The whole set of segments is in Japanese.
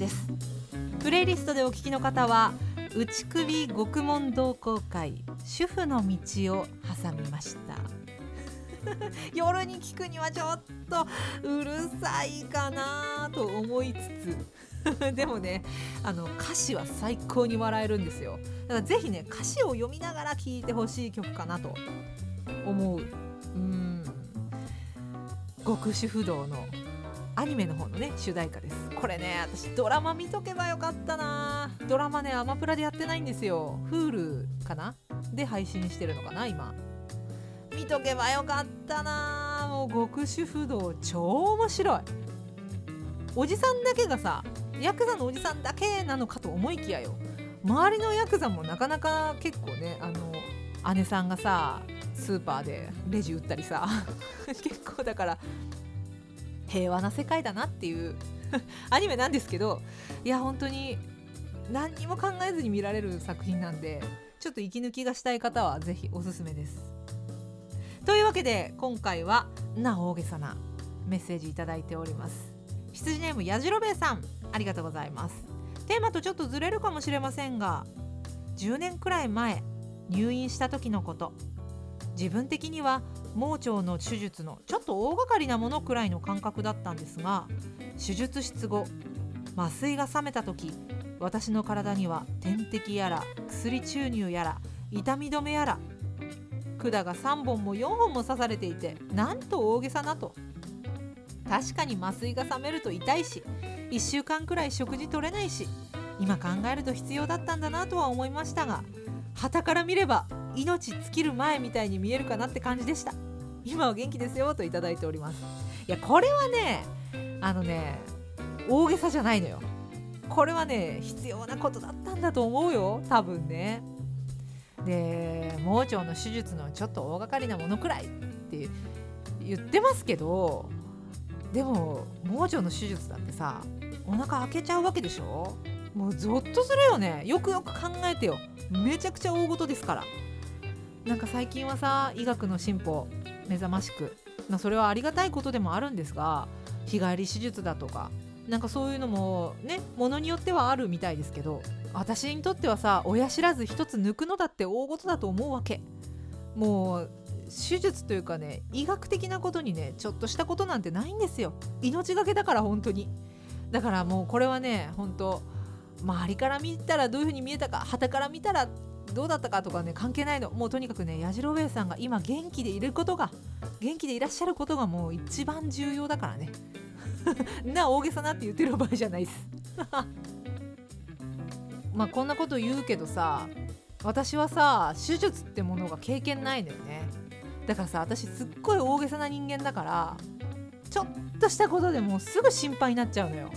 です。プレイリストでお聞きの方は内首獄門同好会主婦の道を挟みました。夜に聞くにはちょっとうるさいかなと思いつつ でもねあの歌詞は最高に笑えるんですよ。だからぜひね歌詞を読みながら聴いてほしい曲かなと思う。うん。極主不動のアニメの方のね主題歌です。これね私ドラマ見とけばよかったな。ドラマねアマプラでやってないんですよ。Hulu かな？で配信してるのかな今。見とけばよかったな。もう極主不動超面白い。おじさんだけがさヤクザのおじさんだけなのかと思いきやよ。周りのヤクザもなかなか結構ねあの姉さんがさスーパーでレジ売ったりさ。結構だから平和な世界だなっていう アニメなんですけどいや本当に何にも考えずに見られる作品なんでちょっと息抜きがしたい方は是非おすすめです。というわけで今回はな大げさなメッセージいいております。羊ネームやじろべえさんありがとうございます。テーマとちょっとずれるかもしれませんが10年くらい前入院した時のこと。自分的には盲腸の手術のちょっと大掛かりなものくらいの感覚だったんですが手術室後麻酔が覚めた時私の体には点滴やら薬注入やら痛み止めやら管が3本も4本も刺されていてなんと大げさなと。確かに麻酔が覚めると痛いし1週間くらい食事取れないし今考えると必要だったんだなとは思いましたが旗から見れば命尽きる前みたいに見えるかなって感じでした。今は元気ですよと頂いております。いやこれはねあのね大げさじゃないのよ。これはね必要なことだったんだと思うよ。多分ね。で盲腸の手術のちょっと大掛かりなものくらいって言ってますけどでも盲腸の手術だってさお腹開けちゃうわけでしょ？もうゾッとするよね。よくよく考えてよ。めちゃくちゃ大事ですから。なんか最近はさ医学の進歩目覚ましく、まあ、それはありがたいことでもあるんですが日帰り手術だとかなんかそういうのもねものによってはあるみたいですけど私にとってはさ親知らず一つ抜くのだって大事だと思うわけ。もう手術というかね医学的なことにねちょっとしたことなんてないんですよ。命がけだから本当に。だからもうこれはね本当周りから見たらどういう風に見えたか旗から見たらどうだったかとかね関係ないの。もうとにかくねやじろべえさんが今元気でいることが元気でいらっしゃることがもう一番重要だからね。な大げさなって言ってる場合じゃないです。まあこんなこと言うけどさ私はさ手術ってものが経験ないのよね。だからさ私すっごい大げさな人間だからちょっとしたことでもうすぐ心配になっちゃうのよ。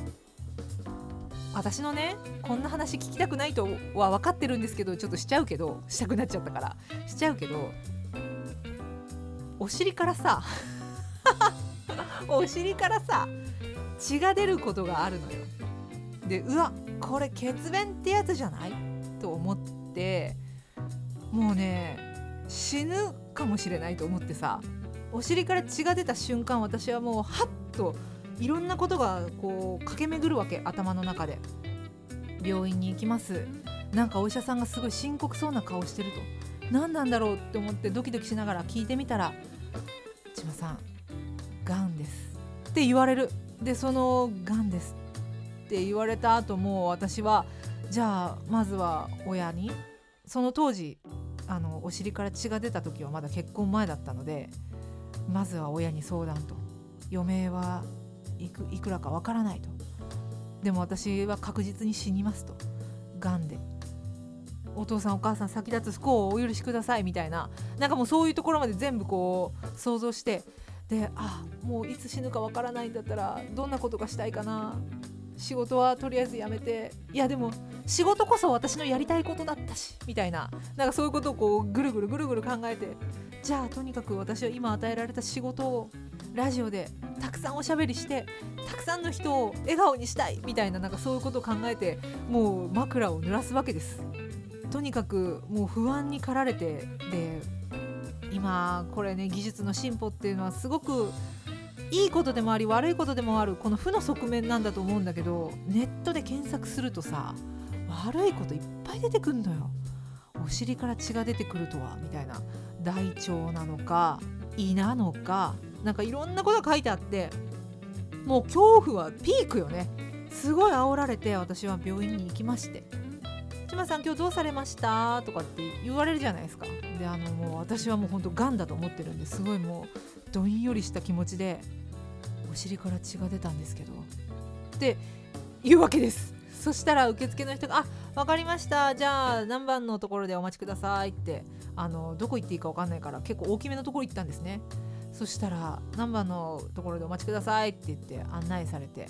私のねこんな話聞きたくないとは分かってるんですけどちょっとしちゃうけどしたくなっちゃったから。しちゃうけどお尻からさ お尻からさ血が出ることがあるのよ。でうわこれ血便ってやつじゃない？と思ってもうね死ぬかもしれないと思ってさお尻から血が出た瞬間私はもうハッといろんなことがこう駆け巡るわけ頭の中で。病院に行きます。なんかお医者さんがすごい深刻そうな顔してると。何なんだろうって思ってドキドキしながら聞いてみたら「千葉さんがんです」って言われる。でその「がんです」って言われた後も私はじゃあまずは親にその当時あのお尻から血が出た時はまだ結婚前だったのでまずは親に相談と。余命はいくいくらかわからないと。でも私は確実に死にますと。がんで。お父さんお母さん先立つ不幸をお許しくださいみたいな。なんかもうそういうところまで全部こう想像して。であもういつ死ぬかわからないんだったらどんなことがしたいかな。仕事はとりあえずやめて。いやでも仕事こそ私のやりたいことだったしみたいな。なんかそういうことをこうぐるぐるぐるぐる考えて。じゃあとにかく私は今与えられた仕事をラジオでたくさんおしゃべりしてたくさんの人を笑顔にしたいみたいななんかそういうことを考えてもう枕を濡らすわけですとにかくもう不安に駆られてで今これね技術の進歩っていうのはすごくいいことでもあり悪いことでもあるこの負の側面なんだと思うんだけどネットで検索するとさ悪いこといっぱい出てくんのよ。お尻から血が出てくるとはみたいな大腸なのか胃なのかなんかいろんなことが書いてあってもう恐怖はピークよね。すごい煽られて私は病院に行きまして「ちまさん今日どうされました?」とかって言われるじゃないですか。であのもう私はもうほんとがんだと思ってるんですごいもうどんよりした気持ちでお尻から血が出たんですけど。って言うわけです。そしたら受付の人が「あ分かりました。じゃあ何番のところでお待ちください」ってあのどこ行っていいか分かんないから結構大きめのところ行ったんですね。そしたら何番のところでお待ちくださいって言って案内されて。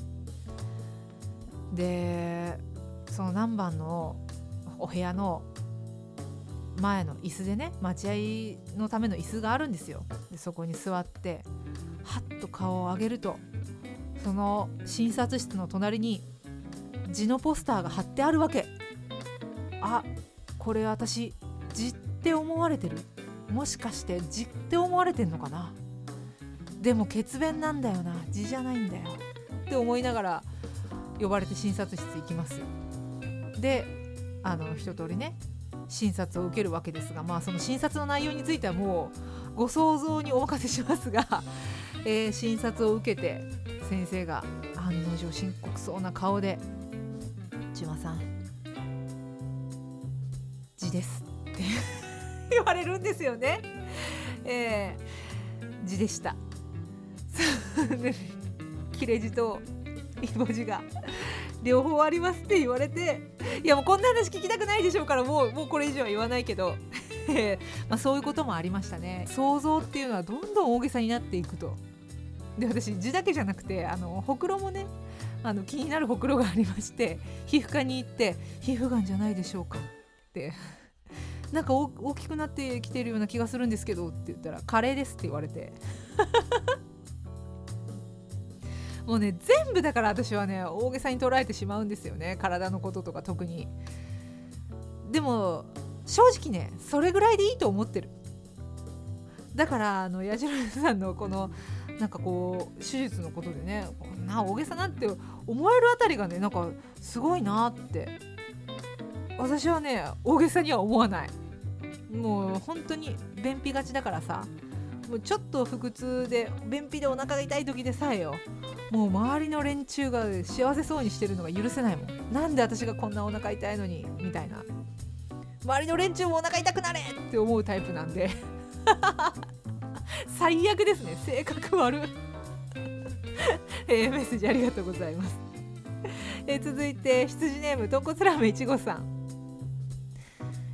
でその何番のお部屋の前の椅子でね待合のための椅子があるんですよ。でそこに座ってはっと顔を上げるとその診察室の隣に字のポスターが貼ってあるわけ。あこれ私字って思われてる。もしかして字って思われてんのかな？でも血便なんだよな。字じゃないんだよ。って思いながら呼ばれて診察室行きますであの一通りね診察を受けるわけですがまあその診察の内容についてはもうご想像にお任せしますが、えー、診察を受けて先生が案の定深刻そうな顔で「千葉さん字です」って 言われるんですよね。えー、字でした 切れ字とイボ字が両方ありますって言われていやもうこんな話聞きたくないでしょうからもうもうこれ以上は言わないけど まあそういうこともありましたね。想像っていうのはどんどん大げさになっていくと。で私字だけじゃなくてあのほくろもねあの気になるほくろがありまして皮膚科に行って皮膚がんじゃないでしょうかって。なんか大きくなってきてるような気がするんですけどって言ったらカレーですって言われて。もうね全部だから私はね大げさに捉えてしまうんですよね。体のこととか特に。でも正直ねそれぐらいでいいと思ってる。だからあの矢印さんのこのなんかこう手術のことでねこんな大げさなんて思えるあたりがねなんかすごいなって。私はね大げさには思わない。もう本当に便秘がちだからさ。もうちょっと腹痛で便秘でお腹が痛い時でさえよ。もう周りの連中が幸せそうにしてるのが許せないもん。なんで私がこんなお腹痛いのにみたいな。周りの連中もお腹痛くなれって思うタイプなんで。最悪ですね。性格悪 えー、メッセージありがとうございます、えー、続いて羊ネーム豚骨ラーメンいちごさん。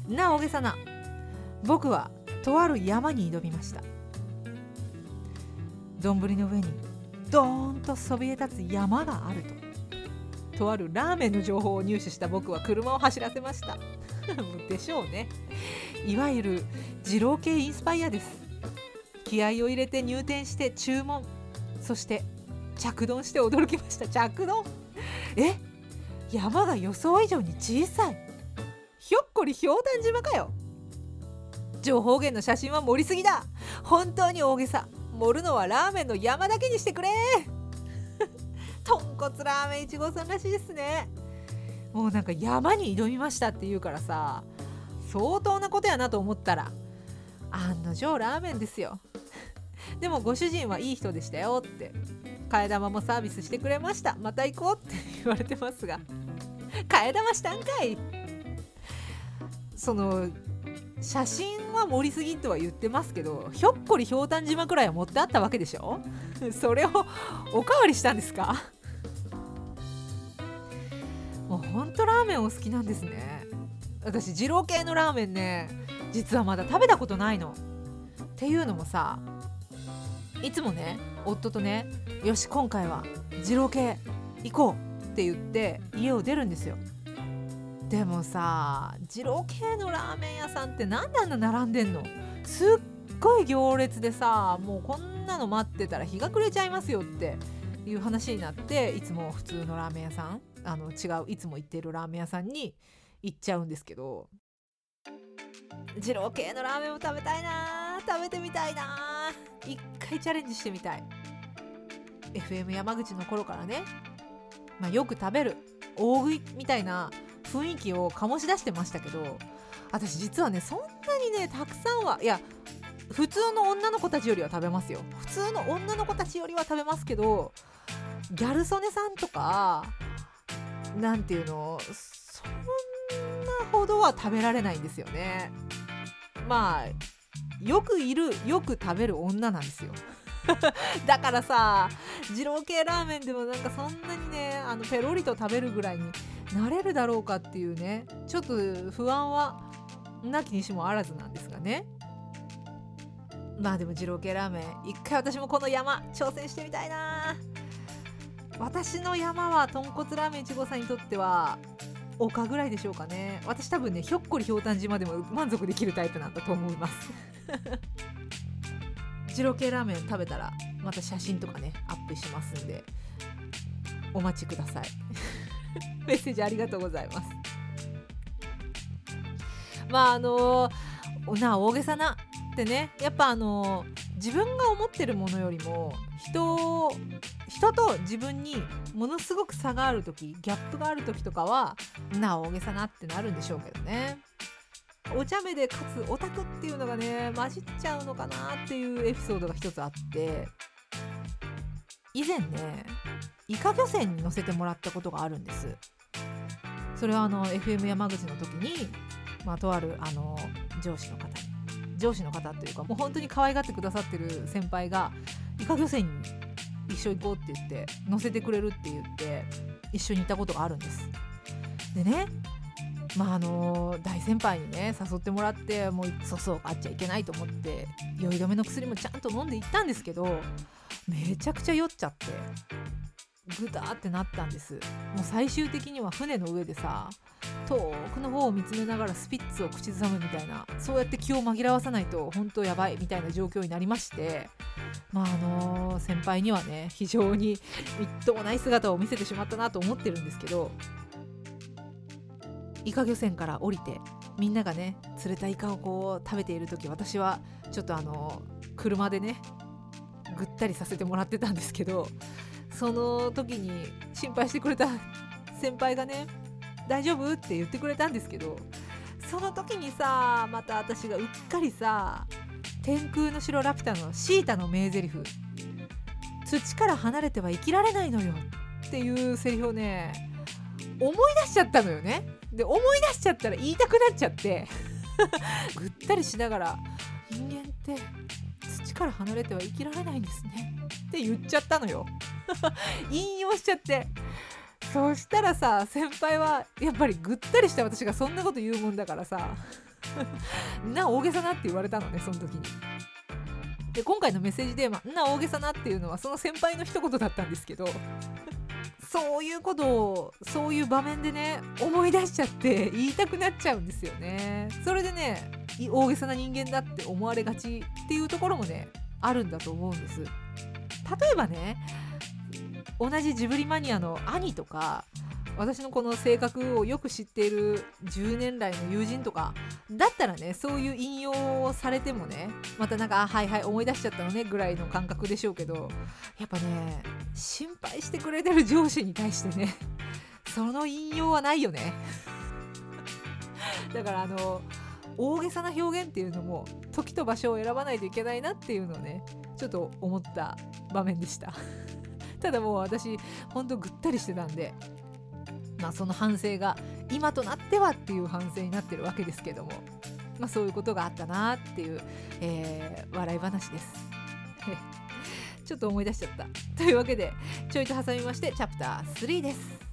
な大げさな。僕はとある山に挑みました。丼の上にドーンとそびえ立つ山があると。とあるラーメンの情報を入手した僕は車を走らせました。でしょうね。いわゆる二郎系インスパイアです。気合を入れて入店して注文。そして着丼して驚きました。着丼？え？山が予想以上に小さい。ひょっこりひょうたん島かよ。情報源の写真は盛りすぎだ。本当に大げさ。盛るのはラーメンの山だけにしてくれ。豚骨ラーメン1号さんらしいですね。もうなんか山に挑みましたって言うからさ相当なことやなと思ったら案の定ラーメンですよ。でもご主人はいい人でしたよって替え玉もサービスしてくれました。また行こうって言われてますが替え玉したんかい。その写真は盛りすぎとは言ってますけどひょっこりひょうたん島くらいは持ってあったわけでしょ？それをおかわりしたんですか？もうほんとラーメンお好きなんですね。私二郎系のラーメンね実はまだ食べたことないの。っていうのもさいつもね夫とねよし今回は二郎系行こうって言って家を出るんですよ。でもさ二郎系のラーメン屋さんって何であんな並んでんの？すっごい行列でさもうこんなの待ってたら日が暮れちゃいますよっていう話になっていつも普通のラーメン屋さんあの違ういつも行ってるラーメン屋さんに行っちゃうんですけど二郎系のラーメンも食べたいな食べてみたいな一回チャレンジしてみたい。FM 山口の頃からね、まあ、よく食べる大食いみたいな雰囲気を醸し出してましたけど私実はねそんなにねたくさんはいや普通の女の子たちよりは食べますよ。普通の女の子たちよりは食べますけどギャル曽根さんとかなんていうのそんなほどは食べられないんですよね。まあよくいるよく食べる女なんですよ。だからさ二郎系ラーメンでもなんかそんなにねあのペロリと食べるぐらいになれるだろうかっていうねちょっと不安はなきにしもあらずなんですがね。まあでも二郎系ラーメン一回私もこの山挑戦してみたいな。私の山は豚骨ラーメン1号さんにとっては丘ぐらいでしょうかね。私多分ねひょっこりひょうたん島でも満足できるタイプなんだと思います。二郎系ラーメン食べたらまた写真とかねアップしますんでお待ちください。メッセージありがとうございます。まああのな大げさなってね。やっぱあの自分が思ってるものよりも人人と自分にものすごく差がある時ギャップがある時とかはな大げさなってなるんでしょうけどね。お茶目でかつオタクっていうのがね混じっちゃうのかなっていうエピソードが一つあって。以前ねイカ漁船に乗せてもらったことがあるんです。それはあの FM 山口の時に、まあ、とあるあの上司の方に。上司の方というかもう本当に可愛がってくださってる先輩がイカ漁船に一緒行こうって言って乗せてくれるって言って一緒に行ったことがあるんです。でねまああの大先輩にね誘ってもらってもうそうそう会っちゃいけないと思って酔い止めの薬もちゃんと飲んでいったんですけどめちゃくちゃ酔っちゃってグターってなったんです。もう最終的には船の上でさ遠くの方を見つめながらスピッツを口ずさむみたいなそうやって気を紛らわさないと本当やばいみたいな状況になりましてまああの先輩にはね非常にみっともない姿を見せてしまったなと思ってるんですけどイカ漁船から降りてみんながね釣れたイカをこう食べている時私はちょっとあの車でねぐったりさせてもらってたんですけどその時に心配してくれた先輩がね「大丈夫?」って言ってくれたんですけどその時にさまた私がうっかりさ「天空の城ラピュタ」のシータの名台詞「土から離れては生きられないのよ」っていうセリフをね思い出しちゃったのよね。で思い出しちゃったら言いたくなっちゃって ぐったりしながら「人間ってから離れては生きられないんですね」って言っちゃったのよ。引用しちゃってそしたらさ先輩はやっぱりぐったりした私がそんなこと言うもんだからさ な大げさなって言われたのねその時に。で今回のメッセージテーマ「な大げさな」っていうのはその先輩の一言だったんですけど そういうことをそういう場面でね思い出しちゃって言いたくなっちゃうんですよね。それでね大げさな人間だって思われがちっていうところもねあるんだと思うんです。例えばね同じジブリマニアの兄とか私のこの性格をよく知っている10年来の友人とかだったらねそういう引用をされてもねまたなんか「はいはい思い出しちゃったのね」ぐらいの感覚でしょうけどやっぱね心配してくれてる上司に対してね その引用はないよね だからあの大げさな表現っていうのも時と場所を選ばないといけないなっていうのをねちょっと思った場面でした。ただもう私ほんとぐったりしてたんでまあその反省が今となってはっていう反省になってるわけですけどもまあそういうことがあったなっていう、えー、笑い話です。ちょっと思い出しちゃった。というわけでちょいと挟みましてチャプター3です。